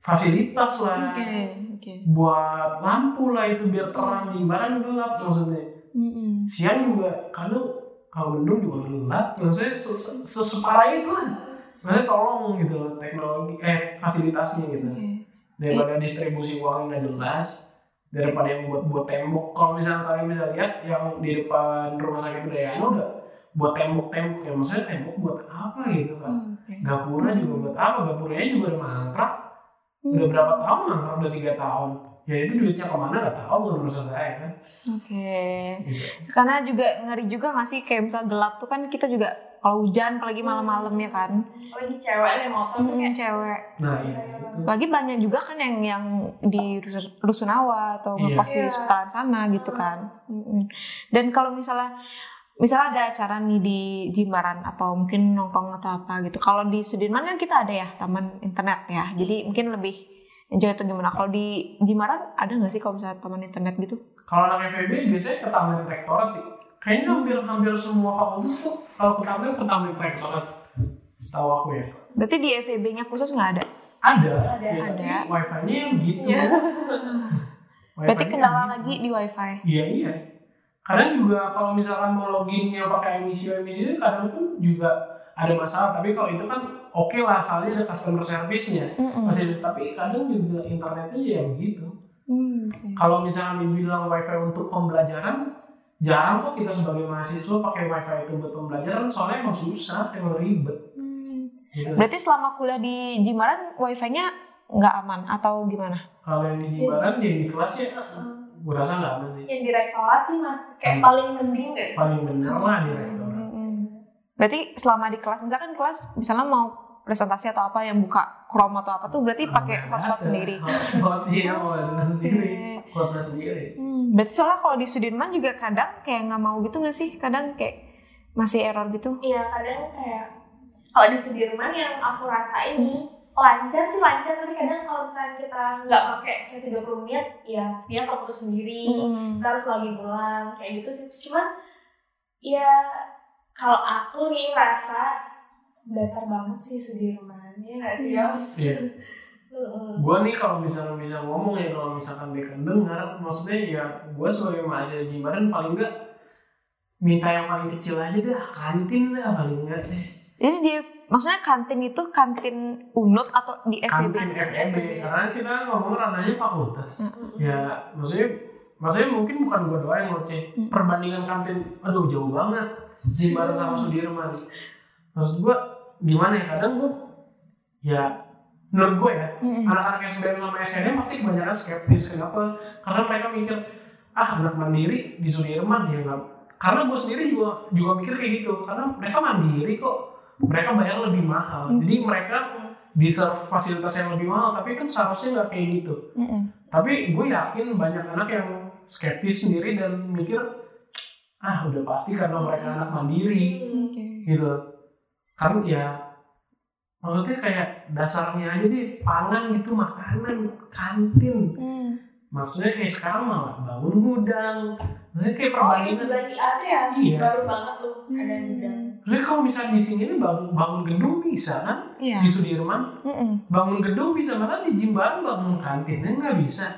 fasilitas lah,
Oke, oke.
buat lampu lah itu biar terang di barang gelap maksudnya
Mm-mm.
siang juga kadang kalau mendung juga gelap maksudnya se- se- se- separah itu lah maksudnya tolong gitu loh teknologi eh fasilitasnya gitu.
Oke.
daripada distribusi uangnya nggak jelas daripada yang buat buat tembok. Kalau misalnya kalian bisa lihat yang di depan rumah sakit Udayana udah buat tembok-tembok ya. Maksudnya tembok buat apa gitu kan
Oh,
gapura juga buat apa? Gapuranya juga udah mangkrak. Udah berapa tahun mangkrak? Udah tiga tahun ya itu duitnya ke mana nggak tahu menurut saya kan
Oke.
gitu.
Karena juga ngeri juga nggak sih kayak misal gelap tuh kan kita juga kalau hujan apalagi malam-malam ya kan.
apalagi cewek nih motor tuh
Mm,
kayak
cewek.
nah iya itu
Lagi banyak juga kan yang yang di rusun, rusunawa atau
Iya.
ngekos di
Iya.
sekitaran sana gitu kan. Dan kalau misalnya misalnya ada acara nih di Jimbaran atau mungkin nongkrong atau apa gitu. Kalau di Sudirman kan kita ada ya taman internet ya. Jadi mungkin lebih enjoy itu gimana. Kalau di Jimbaran ada nggak sih kalau misalnya taman internet gitu?
Kalau anak FEB biasanya ke taman rektorat sih. Kayaknya hampir hampir semua fakultas tuh kalau ke taman ke taman rektorat. Setahu aku ya.
Berarti di FEB-nya khusus nggak ada?
Ada.
Ada.
Ya,
Ada.
Wifi-nya yang gitu.
Iya.
Berarti
Wifi-nya
kendala
gitu.
lagi di wifi.
Iya iya. Kadang juga kalau misalkan mau loginnya pakai emisi-emisi itu kadang pun juga ada masalah. Tapi kalau itu kan oke lah, soalnya ada customer service-nya. Masih, tapi kadang juga internetnya ya begitu.
Hmm, oke.
Kalau misalnya dibilang wifi untuk pembelajaran, jarang kok kita sebagai mahasiswa pakai wifi itu buat pembelajaran, soalnya emang susah, emang ribet.
Hmm.
Gitu.
Berarti selama kuliah di Jimbaran wifi-nya nggak aman atau gimana?
kalau yang di Jimbaran yang di kelas ya gue rasa nggak aman sih
yang di rektorat sih mas kayak
Hmm.
paling mending gak sih
paling bener lah di rektorat.
Berarti selama di kelas, misalkan kelas misalnya mau presentasi atau apa yang buka Chrome atau apa tuh berarti pakai
Nggak
hotspot sendiri.
hotspot iya ada sendiri sendiri
Hmm, berarti soalnya kalau di Sudirman juga kadang kayak nggak mau gitu nggak sih? Kadang kayak masih error gitu.
iya kadang kayak kalau di Sudirman yang aku rasain nih lancar sih lancar tapi kadang kalau misalnya kita nggak pakai kayak 30 menit ya dia keputus sendiri
Mm-mm.
kita harus lagi pulang kayak gitu sih cuman ya kalau aku nih ngerasa datar banget sih Sudirman ya nggak sih Yos?
Iya. Gue nih kalau misalnya bisa ngomong ya kalau misalkan mereka dengar maksudnya ya gue sebagai mahasiswa Jimbaran paling enggak minta yang paling kecil aja dah kantin dah paling enggak deh
Jadi di maksudnya kantin itu kantin unut atau di FEB?
kantin FEB karena kita ngomong ranahnya fakultas
Mm-mm.
ya maksudnya maksudnya mungkin bukan gue doang yang ngoceh
Hmm.
perbandingan kantin aduh jauh banget Jimbaran sama Sudirman? Maksud gue gimana ya? Kadang gue ya menurut gue ya anak-anak SBM sama SNM pasti kebanyakan skeptis. Kenapa? Karena mereka mikir ah anak mandiri di Sudirman ya nggak karena gue sendiri juga juga mikir kayak gitu. Karena mereka mandiri kok. Mereka bayar lebih mahal.
Hmm.
jadi mereka deserve fasilitas yang lebih mahal tapi kan seharusnya nggak kayak gitu.
Mm-mm.
tapi gue yakin banyak anak yang skeptis sendiri dan mikir ah udah pasti karena mereka anak mandiri
Oke.
gitu karena ya maksudnya kayak dasarnya aja deh pangan gitu makanan kantin
Hmm.
maksudnya kayak sekarang malah bangun gudang maksudnya kayak
Oh, yang
perbandingan
sebelah di A tuh ya
Iya.
baru banget tuh ada
Hmm.
gudang.
maksudnya kalau misalnya di sini bangun, bangun gedung bisa kan
Iya.
di Sudirman
Mm-mm.
bangun gedung bisa malah di Jimbaran bangun kantinnya nggak bisa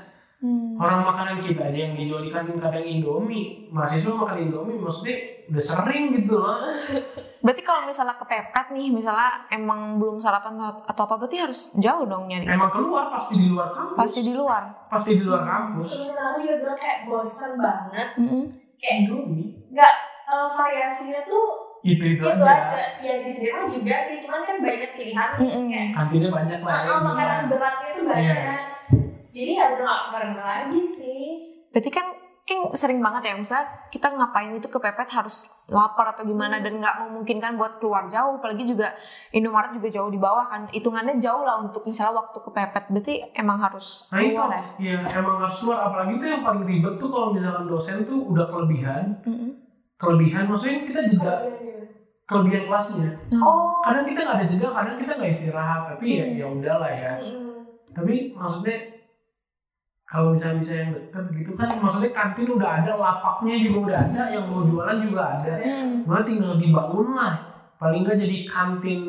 Hmm.
orang makanan kita aja yang dijual di kantin kadang Indomie mahasiswa makan Indomie maksudnya udah sering gitu loh
Berarti kalau misalnya kepepet nih, misalnya emang belum sarapan atau- apa, berarti harus jauh dong nyari.
emang keluar pasti di luar kampus
Pasti di luar.
pasti di luar kampus
Temen-temen aku juga bilang kayak bosan banget.
Mm-mm.
Kayak
Indomie
nggak eh, variasinya tuh
itu itu
itu
aja
ada. Ya di Sudirman juga sih, cuman kan banyak pilihan.
Mm-mm.
Kayak
kantinnya banyak lah
ah, ah, makanan beratnya tuh banyak.
Iya.
Jadi ya udah nggak kemarin lagi sih.
Berarti kan kan sering banget ya, misalnya kita ngapain itu kepepet harus lapar atau gimana dan nggak memungkinkan buat keluar jauh, apalagi juga Indomaret juga jauh di bawah kan, hitungannya jauh lah untuk misalnya waktu kepepet, berarti emang harus
Nah itu,
keluar ya.
ya emang harus keluar. Apalagi tuh yang paling ribet tuh kalau misalkan dosen tuh udah kelebihan,
Mm-mm.
kelebihan maksudnya kita jeda kelebihan kelasnya.
Oh.
Kadang kita nggak ada jeda, kadang kita nggak istirahat. Tapi ya
Hmm.
ya udahlah ya.
Mm-mm.
Tapi maksudnya kalau misalnya bisa yang deket gitu kan, maksudnya kantin udah ada, lapaknya juga udah ada, yang mau jualan juga ada.
Hmm.
Malah tinggal dibangun lah. Paling nggak jadi kantin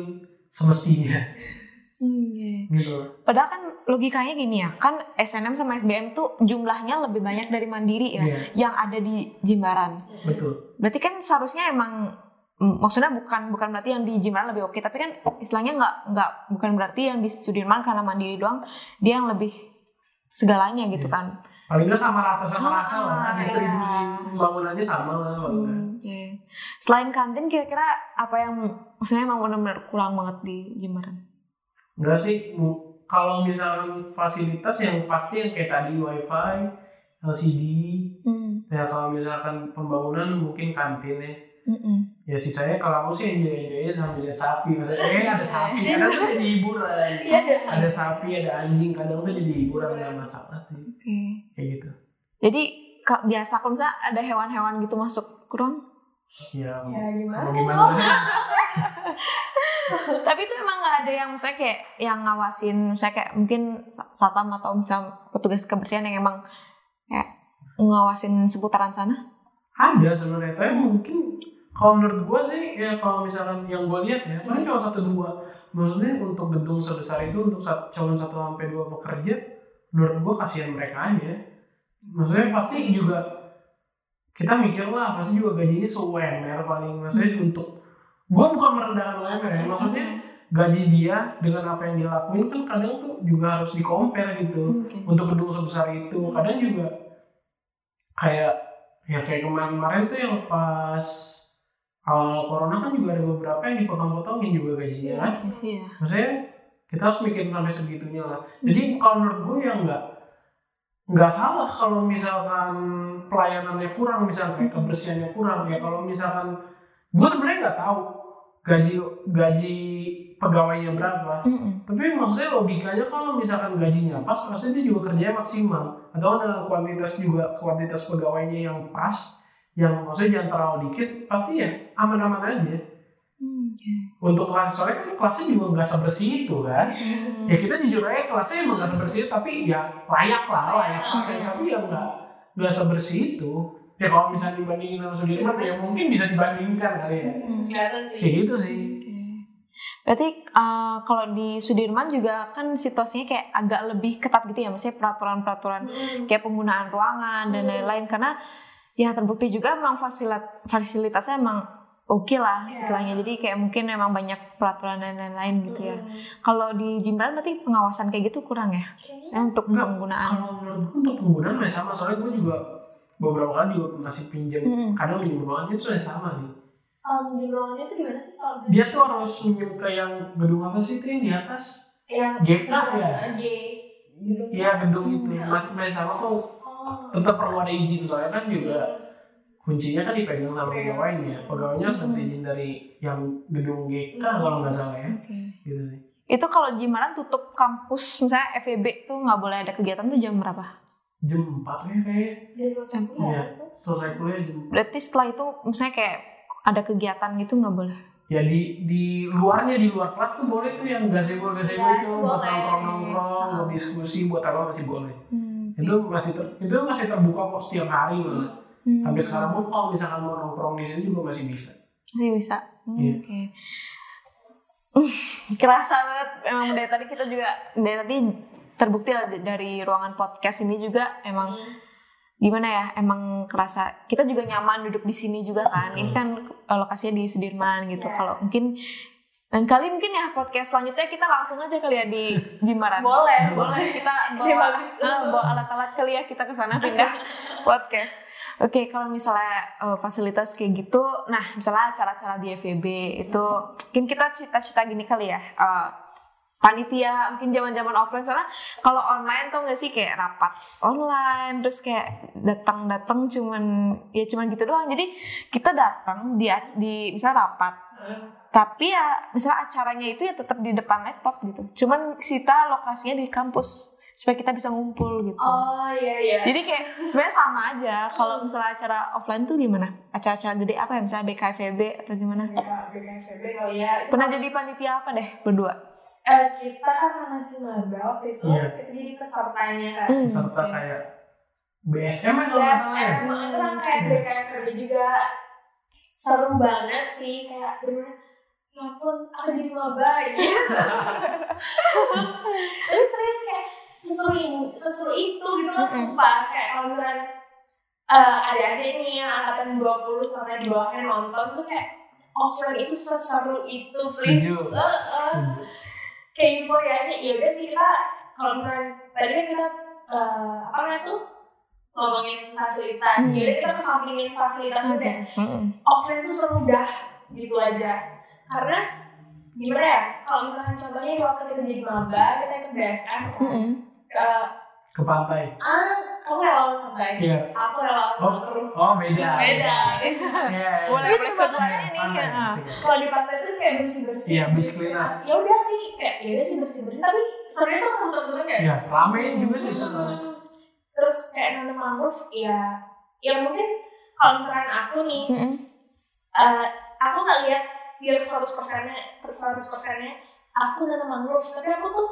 semestinya
Hmm,
gitu.
Padahal kan logikanya gini ya, kan SNM sama SBM tuh jumlahnya lebih banyak dari Mandiri ya,
Iya,
yang ada di Jimbaran.
betul.
Berarti kan seharusnya emang maksudnya bukan bukan berarti yang di Jimbaran lebih oke, tapi kan istilahnya nggak nggak bukan berarti yang di Sudirman karena Mandiri doang dia yang lebih segalanya gitu
Iya.
kan.
Paling nggak sama rata sama
Ah,
rasa lah. Distribusi
iya.
bangunannya sama lah.
Hmm, iya. Selain kantin kira-kira apa yang maksudnya emang benar-benar kurang banget di Jimbaran?
Enggak sih, kalau misalkan fasilitas yang pasti yang kayak tadi wifi, LCD,
Hmm,
ya kalau misalkan pembangunan mungkin kantin ya.
Mm-mm.
Ya sisanya kalau aku sih enjoy enjoy sambil lihat sapi, maksudnya eh ada sapi, kadang tuh jadi hiburan.
Iya deh.
Ada sapi, ada anjing, kadang tuh jadi hiburan nggak masalah sih,
Oke.
kayak gitu.
Jadi biasa kalau misalnya ada hewan-hewan gitu masuk ke ruang,
Ya,
Ya gimana?
mau gimana
tapi itu emang nggak ada yang misalnya kayak yang ngawasin, misalnya kayak mungkin sa- satpam atau misalnya petugas kebersihan yang emang kayak ngawasin seputaran sana?
Ada sebenarnya, tapi mungkin kalau menurut gua sih ya kalau misalkan yang gua lihat ya paling cuma satu dua. Maksudnya untuk gedung sebesar itu untuk cuma satu sampai dua pekerja menurut gua kasihan mereka aja. Maksudnya pasti juga kita mikir lah pasti juga gajinya se-UMR paling. Maksudnya untuk gua bukan merendahkan UMR ya maksudnya gaji dia dengan apa yang dia lakuin kan kadang tuh juga harus di compare gitu
Oke.
untuk gedung sebesar itu kadang juga kayak ya kayak kemarin-kemarin tuh yang pas awal corona kan juga ada beberapa yang dipotong-potongin juga gajinya kan
Iya.
maksudnya kita harus mikirin sampai segitunya lah. Jadi kalau menurut gue ya nggak nggak salah kalau misalkan pelayanannya kurang misalnya kayak kebersihannya kurang. Ya kalau misalkan gue sebenarnya nggak tahu gaji gaji pegawainya berapa.
Mm-mm.
tapi maksudnya logikanya kalau misalkan gajinya pas pasti dia juga kerjanya maksimal. Atau ada kuantitas juga kuantitas pegawainya yang pas yang maksudnya jangan terlalu dikit pasti ya aman-aman aja.
Hmm,
untuk kelas soalnya kan kelasnya juga nggak sebersih itu kan. Ya kita jujur aja kelasnya emang nggak sebersih itu, tapi ya layak lah layak. pakai tapi ya nggak nggak sebersih itu. Ya kalau misalnya dibandingin sama Sudirman ya mungkin bisa dibandingkan kali ya.
Kelihatan sih.
Kayak gitu sih.
Berarti uh, kalau di Sudirman juga kan situasinya kayak agak lebih ketat gitu ya, maksudnya peraturan-peraturan
Mm.
kayak penggunaan ruangan dan
Hmm.
lain-lain. Karena ya terbukti juga memang fasilit fasilitasnya emang oke lah
Iya.
istilahnya. Jadi kayak mungkin memang banyak peraturan dan lain-lain gitu ya.
Mm.
Kalau di Jimbaran berarti pengawasan kayak gitu kurang ya? Saya untuk
Enggak,
penggunaan.
kalau menurut gue untuk penggunaan ya sama soalnya gue juga beberapa kali juga masih pinjam
Mm-mm.
kadang pinjam ruangan itu ya sama sih
kalau minjem ruangannya itu gimana sih kalau
dia tuh harus pinjam ke yang gedung apa sih itu yang di atas
yang
ya?
G gitu
Iya gedung itu masih masih sama kok tetap perlu ada izin soalnya kan juga kuncinya kan dipegang sama pegawainya pegawainya harus dapat izin dari yang gedung GK kalau nggak salah ya
Oke.
gitu sih
Itu kalau Jimbaran tutup kampus misalnya FEB tuh nggak boleh ada kegiatan tuh jam berapa?
jam 4 ya kayaknya
udah selesai
Iya.
kuliah itu
selesai kuliah jam
Berarti setelah itu misalnya kayak ada kegiatan gitu nggak boleh?
ya di di luarnya di luar kelas tuh boleh tuh yang gazebo gazebo
Ya,
itu buat
boleh.
nongkrong nongkrong buat diskusi buat apa masih boleh
Hmm.
Itu masih ter, itu masih terbuka kok setiap hari malah
Hmm.
sampai sekarang pun kalau misalkan mau nongkrong di sini juga masih bisa
Masih bisa. Hmm,
Iya.
Oke. Uh, kerasa banget. Emang dari tadi kita juga dari tadi terbukti lah dari ruangan podcast ini juga emang gimana ya emang kerasa kita juga nyaman duduk di sini juga kan ini kan eh, lokasinya di Sudirman gitu
Iya.
kalau mungkin dan kali mungkin ya podcast selanjutnya kita langsung aja kali ya di Jimbaran
boleh
boleh. kita bawa ah, bawa alat-alat kali ya kita ke sana pindah podcast. Oke, kalau misalnya eh, fasilitas kayak gitu, nah misalnya acara-acara di FEB itu mungkin kita cita-cita gini kali ya. eh, panitia mungkin zaman-zaman offline. Soalnya kalau online tuh nggak sih kayak rapat online terus kayak datang-datang cuman ya cuman gitu doang. Jadi kita datang di di misalnya rapat tapi ya misalnya acaranya itu ya tetap di depan laptop gitu. Cuman kita lokasinya di kampus supaya kita bisa ngumpul gitu.
Oh iya iya.
Jadi kayak sebenarnya sama aja. Kalau misalnya acara offline tuh gimana? Acara-acara gede apa ya? Misalnya BKFB atau gimana?
Ya BKFB kali ya
pernah jadi panitia apa deh berdua?
Eh, kita kan masih maba waktu itu
Iya.
kita jadi pesertanya kan.
Hmm,
serta
oke.
kayak BSM ya kalau nggak salah ya?
BSM itu kan kayak BKFB juga seru banget sih kayak bener ya ampun aku jadi maba gitu tapi serius kayak seseru ini seseru itu gitu loh sumpah kayak kalau misalnya eh, adik-adik nih yang angkatan 20 sampai di bawahnya nonton tuh kayak offline itu seseru itu please. Eh, eh.
Setuju.
kayak euforianya ya udah sih kita kalau misalnya tadi kan kita eh, apa namanya tuh ngomongin fasilitas
Hmm.
ya udah kita kesampingin fasilitas
Oke.
udah
Mm-mm.
offline tuh seru dah gitu aja karena gimana ya kalau misalnya contohnya waktu kita jadi maba kita ikut BSM kan
Mm-mm.
ke
ke pantai
ah kamu relawan pantai
iya
aku relawan
Oh. oh beda
beda
Iya,
Boleh,
iya.
boleh
Pantai,
keduanya nih,
pantai,
ya.
asik.
kalau di pantai tuh kayak bersih bersih
Iya, bersih clean up.
ya udah sih kayak ya udah sih bersih bersih tapi sebenarnya tuh temen-temen kayak
Iya, rame juga sih soalnya.
Terus kayak nanam mangrove ya ya mungkin kalau misalkan aku nih
Mm-mm.
eh, aku nggak lihat biar 100 persennya 100 persennya aku nanam mangrove. Tapi aku tuh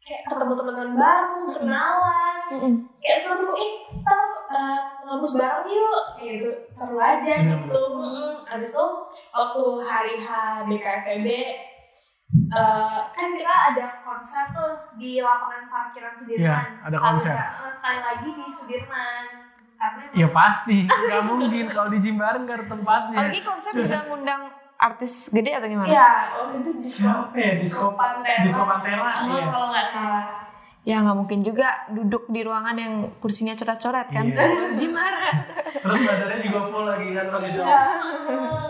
kayak ketemu teman-teman baru kenalan
Mm-mm.
kayak seru. Eh kita uh, ngabus bareng yuk. Kayak gitu seru aja
Bener,
gitu. Mm, abis itu waktu hari H BKFB eh, kan kita ada konser tuh di lapangan parkiran Sudirman
Iya, ada
Sekali-
konser.
eh, sekali lagi di Sudirman karena
Ya pasti, nggak mungkin kalau di Jimbaran nggak ada tempatnya.
Apalagi konsep udah ngundang artis gede atau gimana?
ya waktu itu di
Siapa ya? Disco
Pantera
Disco Pantera,
Oh,
iya.
kalau nggak salah
Ya nggak mungkin juga duduk di ruangan yang kursinya coret-coret kan?
Iya.
Gimana?
Terus bazarnya juga full lagi kan pas itu.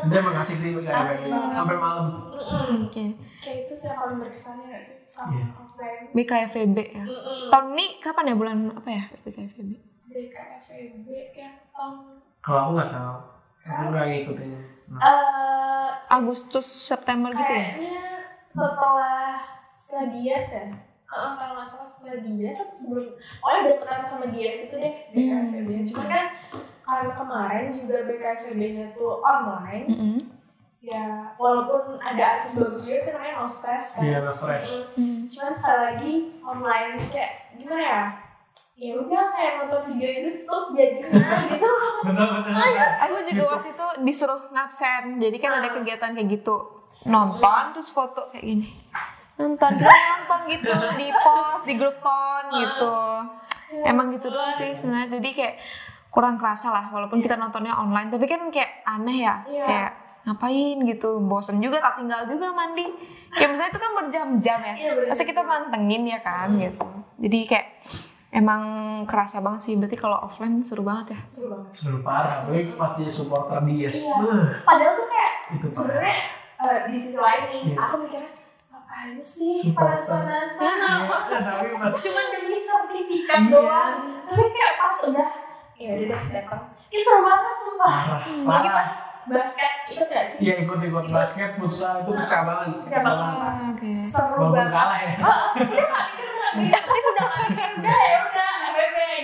Itu emang asik sih.
Asik.
Sampai malam.
Oke.
kayak itu sih yang paling berkesannya gak sih sama
Iya.
offline
BKFB ya. Tahun ini kapan ya bulan apa ya BKFB?
BKFB yang tahun
Kalau aku nggak tahu. Aku nggak ngikutin. Nah,
eh
Agustus September gitu ya?
kayaknya setelah setelah Dias ya Heeh, kalau nggak salah setelah Dias atau sebelum oh ya deketan sama Dias itu deh BKFB cuma kan karena kemarin juga BKFB nya tuh online
Mm-mm.
ya walaupun ada artis bagus juga sih namanya Nostes kan?
Iya, Nostes.
Mm. cuman sekali lagi online kayak gimana ya? Ya udah kayak nonton video YouTube jadinya gitu.
Betul-betul.
Aku juga waktu itu disuruh ngabsen, jadi kan ada kegiatan kayak gitu. Nonton terus foto kayak gini nonton nonton gitu. Di post di grup kon gitu. Emang gitu doang sih sebenarnya. Jadi kayak kurang kerasa lah walaupun kita nontonnya online. Tapi kan kayak aneh ya.
Iya.
kayak ngapain gitu. Bosen juga tak tinggal juga mandi. Kayak misalnya itu kan berjam-jam ya.
Iya,
pasti kita mantengin ya kan gitu. Jadi kayak emang kerasa banget sih. Berarti kalau offline seru banget ya?
Seru banget.
Seru parah, apalagi pas dia supporter Dias.
Iya. Padahal tuh kayak sebenarnya eh, di sisi lain nih
Iya.
aku mikirnya apaan sih panas-panasan?
Iya,
cuman demi sertifikat
Iya.
doang. Tapi kayak pas udah ya udah deh datang. Ini seru banget sumpah. Lagi
parah.
pas basket ikut gak sih?
Iya ikut-ikut basket, futsal itu pecah banget.
Pecah banget.
oke.
seru
Walaupun
banget
kalah ya.
tapi udah gak mikir udah ya udah. FFP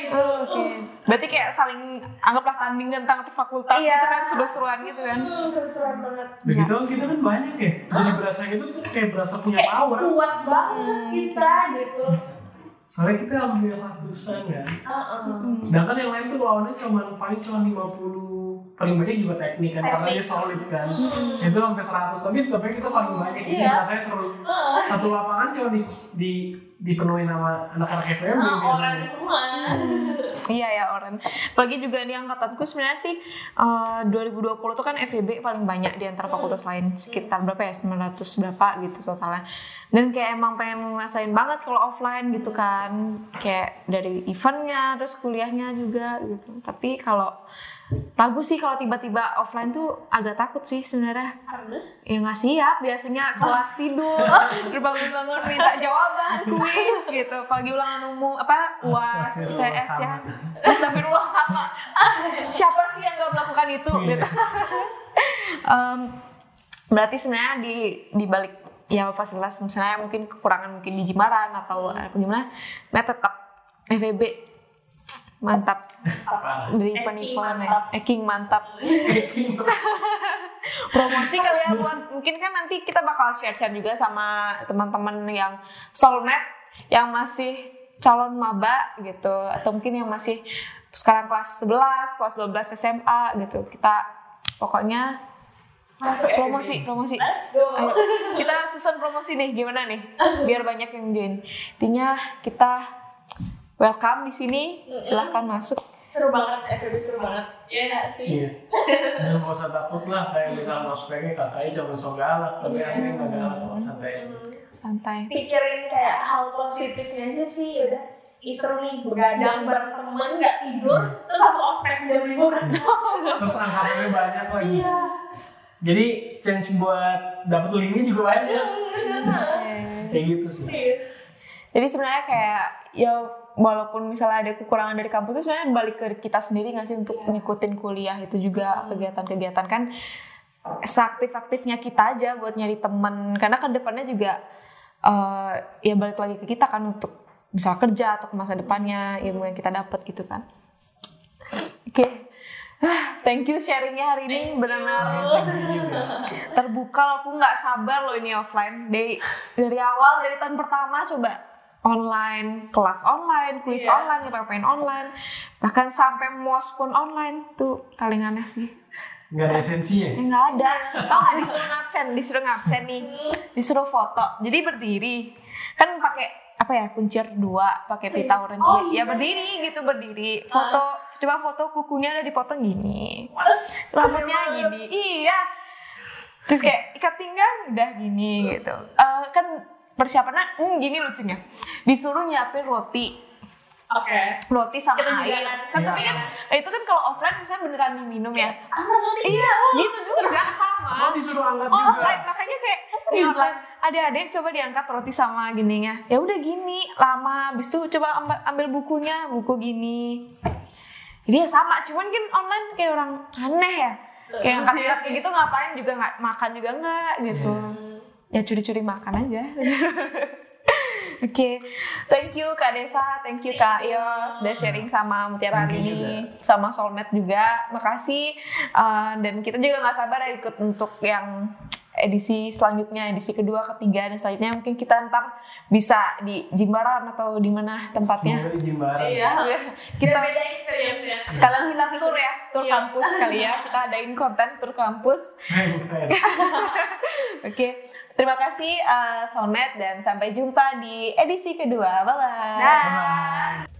gitu
Oh, Oke. Berarti kayak saling anggaplah tanding tentang fakultas
Iya.
itu kan seru-seruan gitu kan.
hmm, seru-seruan banget
Begitu kita kan banyak ya. Jadi berasa gitu tuh kayak berasa punya
kayak
power.
kuat banget kita gitu
Soalnya kita hampir ratusan kan. Sedangkan yang lain tuh lawannya cuma paling cuma 50 paling banyak juga teknik kan karena dia solid kan. Itu sampai 100 tapi tapi kita paling banyak ini
Iya.
rasanya seru. Satu lapangan cuma di, di dipenuhi nama anak-anak FMB
Ah, orang
biasanya.
semua
Iya ya Oren. Apalagi juga di angkatanku sebenarnya sih eh, 2020 tuh kan FEB paling banyak di antara fakultas lain sekitar berapa ya 900 berapa gitu totalnya. Dan kayak emang pengen ngerasain banget kalau offline gitu kan. Kayak dari eventnya terus kuliahnya juga gitu. Tapi kalau ragu sih kalau tiba-tiba offline tuh agak takut sih sebenarnya.
karena
Ya nggak siap biasanya kelas tidur, bangun-bangun minta jawaban kuis gitu. Apalagi ulangan umum apa uas ITS ya.
sama.
Astagfirullah sama. Siapa sih yang nggak melakukan itu
Iya.
gitu. Em, berarti sebenarnya di di balik ya fasilitas misalnya mungkin kekurangan mungkin di Jimaran atau apa gimana, nah tetap FEB mantap dari
Eking
event-event ya.
mantap.
Eking mantap promosi kali ya buat mungkin kan nanti kita bakal share-share juga sama teman-teman yang soulmate yang masih calon maba gitu atau mungkin yang masih sekarang kelas 11, kelas 12 SMA gitu. Kita pokoknya
masuk
promosi, promosi.
let's go
Ayo, kita susun promosi nih gimana nih? Biar banyak yang join. Intinya kita welcome di sini. Silahkan masuk.
seru banget FFB seru banget Iya nggak sih
Iya. Dan nggak usah takut lah kayak misalnya ospeknya kakaknya cuma so galak tapi aslinya nggak galak kok santai.
Santai.
pikirin kayak hal positifnya aja sih udah seru nih begadang bareng temen nggak tidur terus langsung ospek jam lima berantem
Terus angkatannya banyak lagi.
iya
Jadi chance buat dapet linknya juga banyak. Kayak gitu sih.
Jadi sebenarnya kayak ya walaupun misalnya ada kekurangan dari kampus itu sebenarnya balik ke kita sendiri nggak sih untuk ngikutin kuliah itu juga kegiatan-kegiatan? Kan seaktif-aktifnya kita aja buat nyari temen. Karena kan depannya juga eh, ya balik lagi ke kita kan untuk misal kerja atau ke masa depannya ilmu yang kita dapat gitu kan. Oke. Ah, Thank you sharingnya hari ini benar-benar terbuka loh. Aku nggak sabar loh ini offline. Dari dari awal dari tahun pertama coba online kelas online kuis
Iya.
online ngapain online. Bahkan sampai mos pun online tuh paling aneh sih.
Nggak ada esensinya.
Ya, nggak ada. Tau nggak disuruh ngabsen disuruh ngabsen nih. Disuruh foto jadi berdiri. Kan pakai apa ya kuncir dua pakai pita oranye
Oh,
ya
iya.
berdiri gitu berdiri. Foto coba foto kukunya udah dipotong gini. Rambutnya gini. Iya. Terus kayak ikat pinggang udah gini gitu. Eh, kan persiapannya hmm, gini lucunya disuruh nyiapin roti
Oke.
roti sama
Kita juga
air.
kan.
Tapi
Iya.
kan itu kan kalau offline misalnya beneran diminum ya.
Angkat roti.
Iya, gitu juga sama.
Oh disuruh angkat
Oh,
juga.
online makanya kayak di online adik-adik coba diangkat roti sama gininya. Ya udah gini, lama. Habis itu coba ambil, ambil bukunya, buku gini. Jadi ya sama, cuman kan online kayak orang aneh ya. Kayak angkat-angkat kayak gitu ngapain juga nggak makan juga nggak gitu. Ya curi-curi makan aja. Oke, thank you Kak Desa, thank you Kak Yos udah sharing sama Mutiara hari ini, sama Soulmate juga. Makasih Uh, dan kita juga nggak sabar ya ikut untuk yang edisi selanjutnya, edisi kedua, ketiga dan selanjutnya mungkin kita ntar bisa di Jimbaran atau di mana tempatnya.
Semoga di Jimbaran.
Iya.
kita
beda experience ya.
sekalian kita tour ya, tour
Iya.
kampus kali ya. Kita adain konten tour kampus.
Keren, keren.
Terima kasih uh, Soulmate dan sampai jumpa di edisi kedua. Bye bye.
Bye.